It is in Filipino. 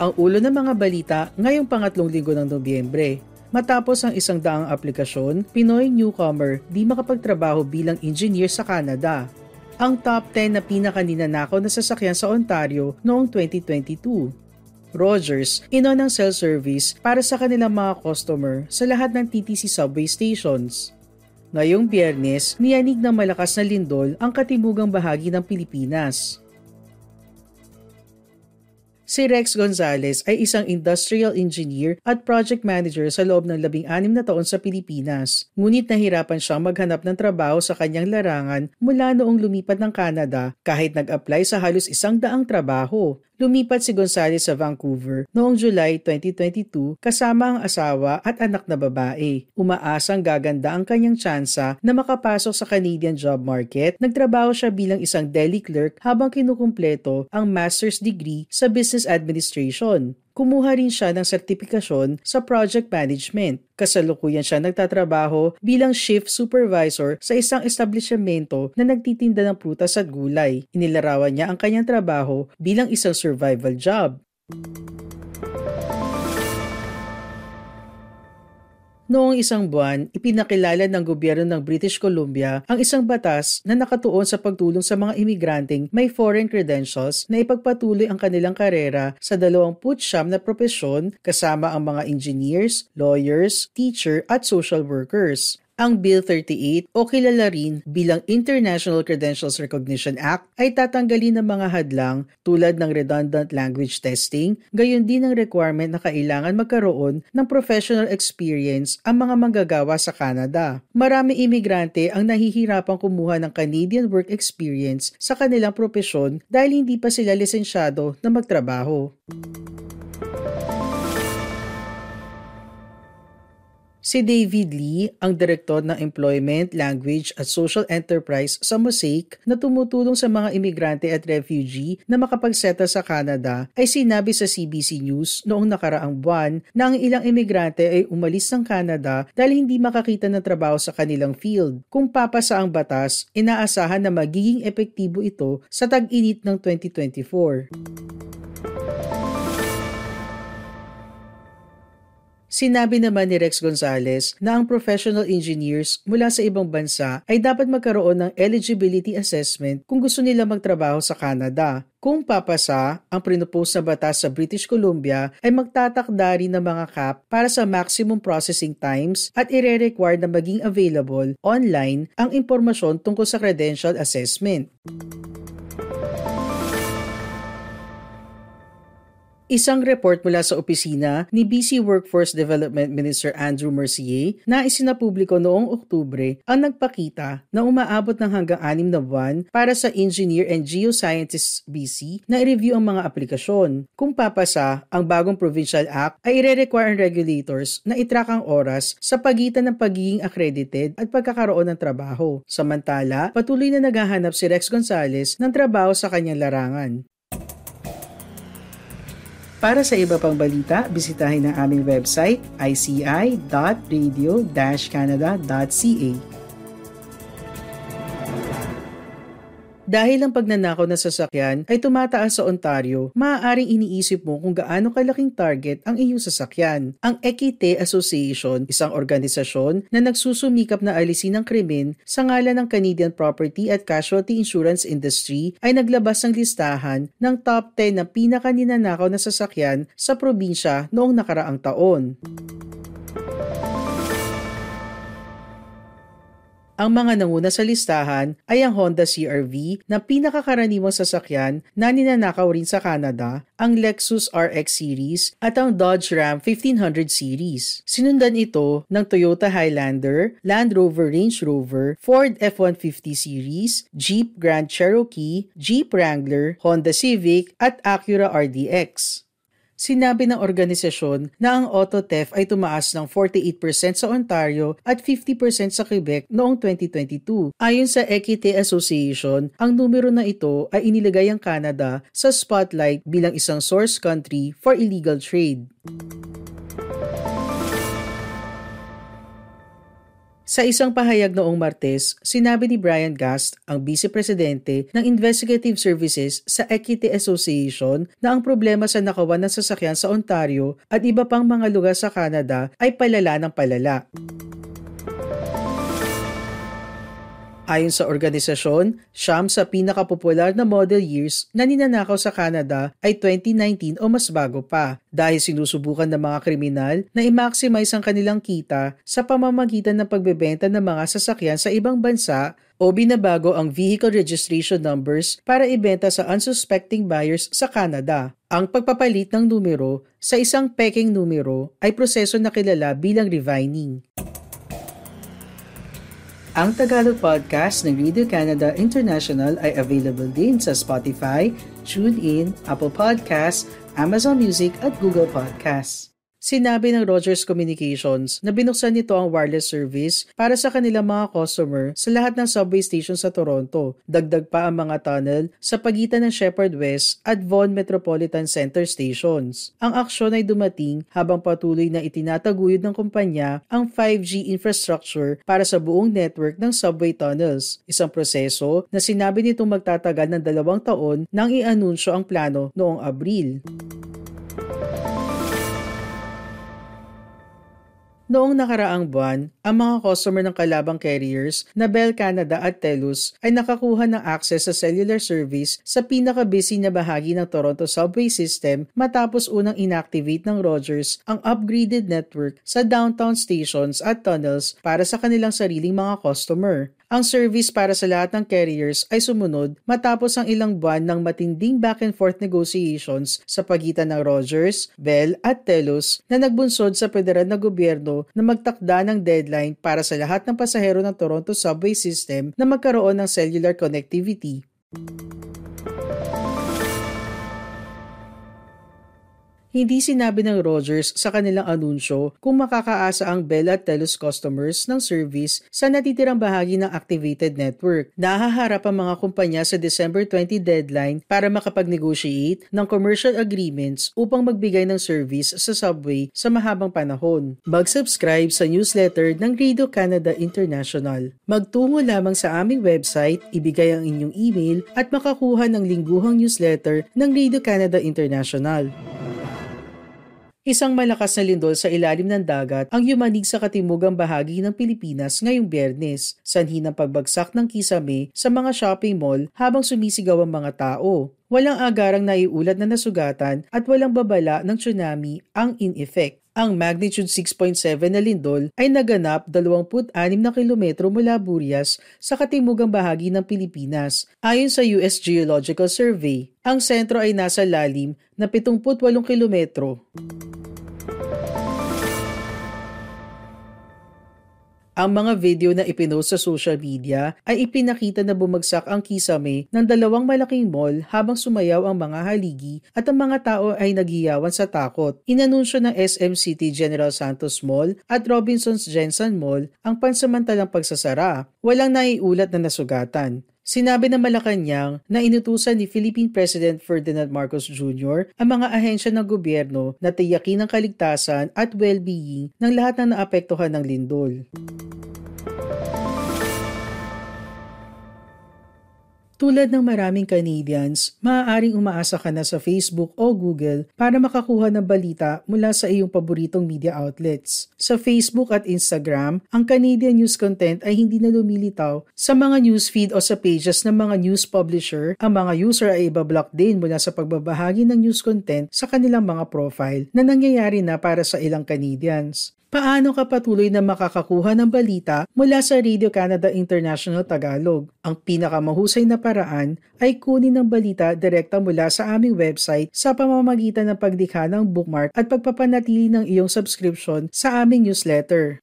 Ang ulo ng mga balita ngayong pangatlong linggo ng Nobyembre. Matapos ang isang daang aplikasyon, Pinoy newcomer di makapagtrabaho bilang engineer sa Canada. Ang top 10 na pinakaninanakaw na sasakyan sa Ontario noong 2022. Rogers, ino ng cell service para sa kanilang mga customer sa lahat ng TTC subway stations. Ngayong biyernes, niyanig ng malakas na lindol ang katimugang bahagi ng Pilipinas. Si Rex Gonzalez ay isang industrial engineer at project manager sa loob ng labing-anim na taon sa Pilipinas. Ngunit nahirapan siyang maghanap ng trabaho sa kanyang larangan mula noong lumipat ng Canada kahit nag-apply sa halos isang daang trabaho. Lumipat si Gonzales sa Vancouver noong July 2022 kasama ang asawa at anak na babae. Umaasang gaganda ang kanyang tsansa na makapasok sa Canadian job market. Nagtrabaho siya bilang isang deli clerk habang kinukumpleto ang master's degree sa business administration kumuha rin siya ng sertifikasyon sa project management. Kasalukuyan siya nagtatrabaho bilang shift supervisor sa isang establishmento na nagtitinda ng prutas at gulay. Inilarawan niya ang kanyang trabaho bilang isang survival job. Noong isang buwan, ipinakilala ng gobyerno ng British Columbia ang isang batas na nakatuon sa pagtulong sa mga imigranteng may foreign credentials na ipagpatuloy ang kanilang karera sa 29 na propesyon kasama ang mga engineers, lawyers, teacher at social workers. Ang Bill 38 o kilala rin bilang International Credentials Recognition Act ay tatanggalin ng mga hadlang tulad ng redundant language testing, gayon din ang requirement na kailangan magkaroon ng professional experience ang mga manggagawa sa Canada. Marami imigrante ang nahihirapang kumuha ng Canadian work experience sa kanilang propesyon dahil hindi pa sila lisensyado na magtrabaho. Si David Lee, ang direktor ng Employment, Language at Social Enterprise sa Mosaic na tumutulong sa mga imigrante at refugee na makapagseta sa Canada, ay sinabi sa CBC News noong nakaraang buwan na ang ilang imigrante ay umalis ng Canada dahil hindi makakita ng trabaho sa kanilang field. Kung papasa ang batas, inaasahan na magiging epektibo ito sa tag-init ng 2024. Sinabi naman ni Rex Gonzalez na ang professional engineers mula sa ibang bansa ay dapat magkaroon ng eligibility assessment kung gusto nila magtrabaho sa Canada. Kung papasa, ang prinopose na batas sa British Columbia ay magtatakda rin ng mga cap para sa maximum processing times at ire-require na maging available online ang impormasyon tungkol sa credential assessment. Isang report mula sa opisina ni BC Workforce Development Minister Andrew Mercier na isinapubliko noong Oktubre ang nagpakita na umaabot ng hanggang anim na buwan para sa Engineer and Geoscientists BC na i-review ang mga aplikasyon. Kung papasa, ang bagong Provincial Act ay ire-require ang regulators na itrack ang oras sa pagitan ng pagiging accredited at pagkakaroon ng trabaho. Samantala, patuloy na naghahanap si Rex Gonzalez ng trabaho sa kanyang larangan. Para sa iba pang balita, bisitahin ang aming website ici.radio-canada.ca. Dahil ang pagnanakaw ng sasakyan ay tumataas sa Ontario, maaaring iniisip mo kung gaano kalaking target ang iyong sasakyan. Ang Equite Association, isang organisasyon na nagsusumikap na alisin ang krimen sa ngalan ng Canadian Property at Casualty Insurance Industry ay naglabas ng listahan ng top 10 na pinakaninanakaw na sasakyan sa probinsya noong nakaraang taon. Ang mga nanguna sa listahan ay ang Honda CRV na pinakakaraniwang sasakyan na ninanakaw rin sa Canada, ang Lexus RX series at ang Dodge Ram 1500 series. Sinundan ito ng Toyota Highlander, Land Rover Range Rover, Ford F-150 series, Jeep Grand Cherokee, Jeep Wrangler, Honda Civic at Acura RDX. Sinabi ng organisasyon na ang auto theft ay tumaas ng 48% sa Ontario at 50% sa Quebec noong 2022. Ayon sa Equity Association, ang numero na ito ay inilagay ang Canada sa spotlight bilang isang source country for illegal trade. Sa isang pahayag noong Martes, sinabi ni Brian Gast, ang vice-presidente ng Investigative Services sa Equity Association, na ang problema sa nakawan ng sasakyan sa Ontario at iba pang mga lugar sa Canada ay palala ng palala. Ayon sa organisasyon, siyam sa pinakapopular na model years na ninanakaw sa Canada ay 2019 o mas bago pa dahil sinusubukan ng mga kriminal na i-maximize ang kanilang kita sa pamamagitan ng pagbebenta ng mga sasakyan sa ibang bansa o binabago ang vehicle registration numbers para ibenta sa unsuspecting buyers sa Canada. Ang pagpapalit ng numero sa isang peking numero ay proseso na kilala bilang revining. Ang Tagalog podcast ng Radio Canada International ay available din sa Spotify, TuneIn, Apple Podcasts, Amazon Music at Google Podcasts. Sinabi ng Rogers Communications na binuksan nito ang wireless service para sa kanilang mga customer sa lahat ng subway station sa Toronto. Dagdag pa ang mga tunnel sa pagitan ng Shepherd West at Vaughan Metropolitan Center stations. Ang aksyon ay dumating habang patuloy na itinataguyod ng kumpanya ang 5G infrastructure para sa buong network ng subway tunnels. Isang proseso na sinabi nitong magtatagal ng dalawang taon nang i-anunsyo ang plano noong Abril. Noong nakaraang buwan, ang mga customer ng kalabang carriers na Bell Canada at Telus ay nakakuha ng access sa cellular service sa pinaka-busy na bahagi ng Toronto subway system matapos unang inactivate ng Rogers ang upgraded network sa downtown stations at tunnels para sa kanilang sariling mga customer. Ang service para sa lahat ng carriers ay sumunod matapos ang ilang buwan ng matinding back and forth negotiations sa pagitan ng Rogers, Bell at Telus na nagbunsod sa federal na gobyerno na magtakda ng deadline para sa lahat ng pasahero ng Toronto subway system na magkaroon ng cellular connectivity. Hindi sinabi ng Rogers sa kanilang anunsyo kung makakaasa ang Bell at Telus customers ng service sa natitirang bahagi ng activated network. Nahaharap ang mga kumpanya sa December 20 deadline para makapag-negotiate ng commercial agreements upang magbigay ng service sa subway sa mahabang panahon. Mag-subscribe sa newsletter ng Radio Canada International. Magtungo lamang sa aming website, ibigay ang inyong email at makakuha ng lingguhang newsletter ng Radio Canada International. Isang malakas na lindol sa ilalim ng dagat ang yumanig sa katimugang bahagi ng Pilipinas ngayong biyernes, sanhi ng pagbagsak ng kisame sa mga shopping mall habang sumisigaw ang mga tao. Walang agarang naiulat na nasugatan at walang babala ng tsunami ang in effect. Ang magnitude 6.7 na lindol ay naganap 26 na kilometro mula Burias sa katimugang bahagi ng Pilipinas. Ayon sa US Geological Survey, ang sentro ay nasa lalim na 78 kilometro. Ang mga video na ipinost sa social media ay ipinakita na bumagsak ang kisame ng dalawang malaking mall habang sumayaw ang mga haligi at ang mga tao ay nagiyawan sa takot. Inanunsyo ng SM City General Santos Mall at Robinsons Jensen Mall ang pansamantalang pagsasara. Walang naiulat na nasugatan. Sinabi ng Malacanang na inutusan ni Philippine President Ferdinand Marcos Jr. ang mga ahensya ng gobyerno na tiyakin ang kaligtasan at well-being ng lahat ng naapektuhan ng lindol. Tulad ng maraming Canadians, maaaring umaasa ka na sa Facebook o Google para makakuha ng balita mula sa iyong paboritong media outlets. Sa Facebook at Instagram, ang Canadian news content ay hindi na lumilitaw sa mga newsfeed o sa pages ng mga news publisher. Ang mga user ay ibablock din mula sa pagbabahagi ng news content sa kanilang mga profile na nangyayari na para sa ilang Canadians. Paano ka patuloy na makakakuha ng balita mula sa Radio Canada International Tagalog? Ang pinakamahusay na paraan ay kunin ng balita direkta mula sa aming website sa pamamagitan ng paglikha ng bookmark at pagpapanatili ng iyong subscription sa aming newsletter.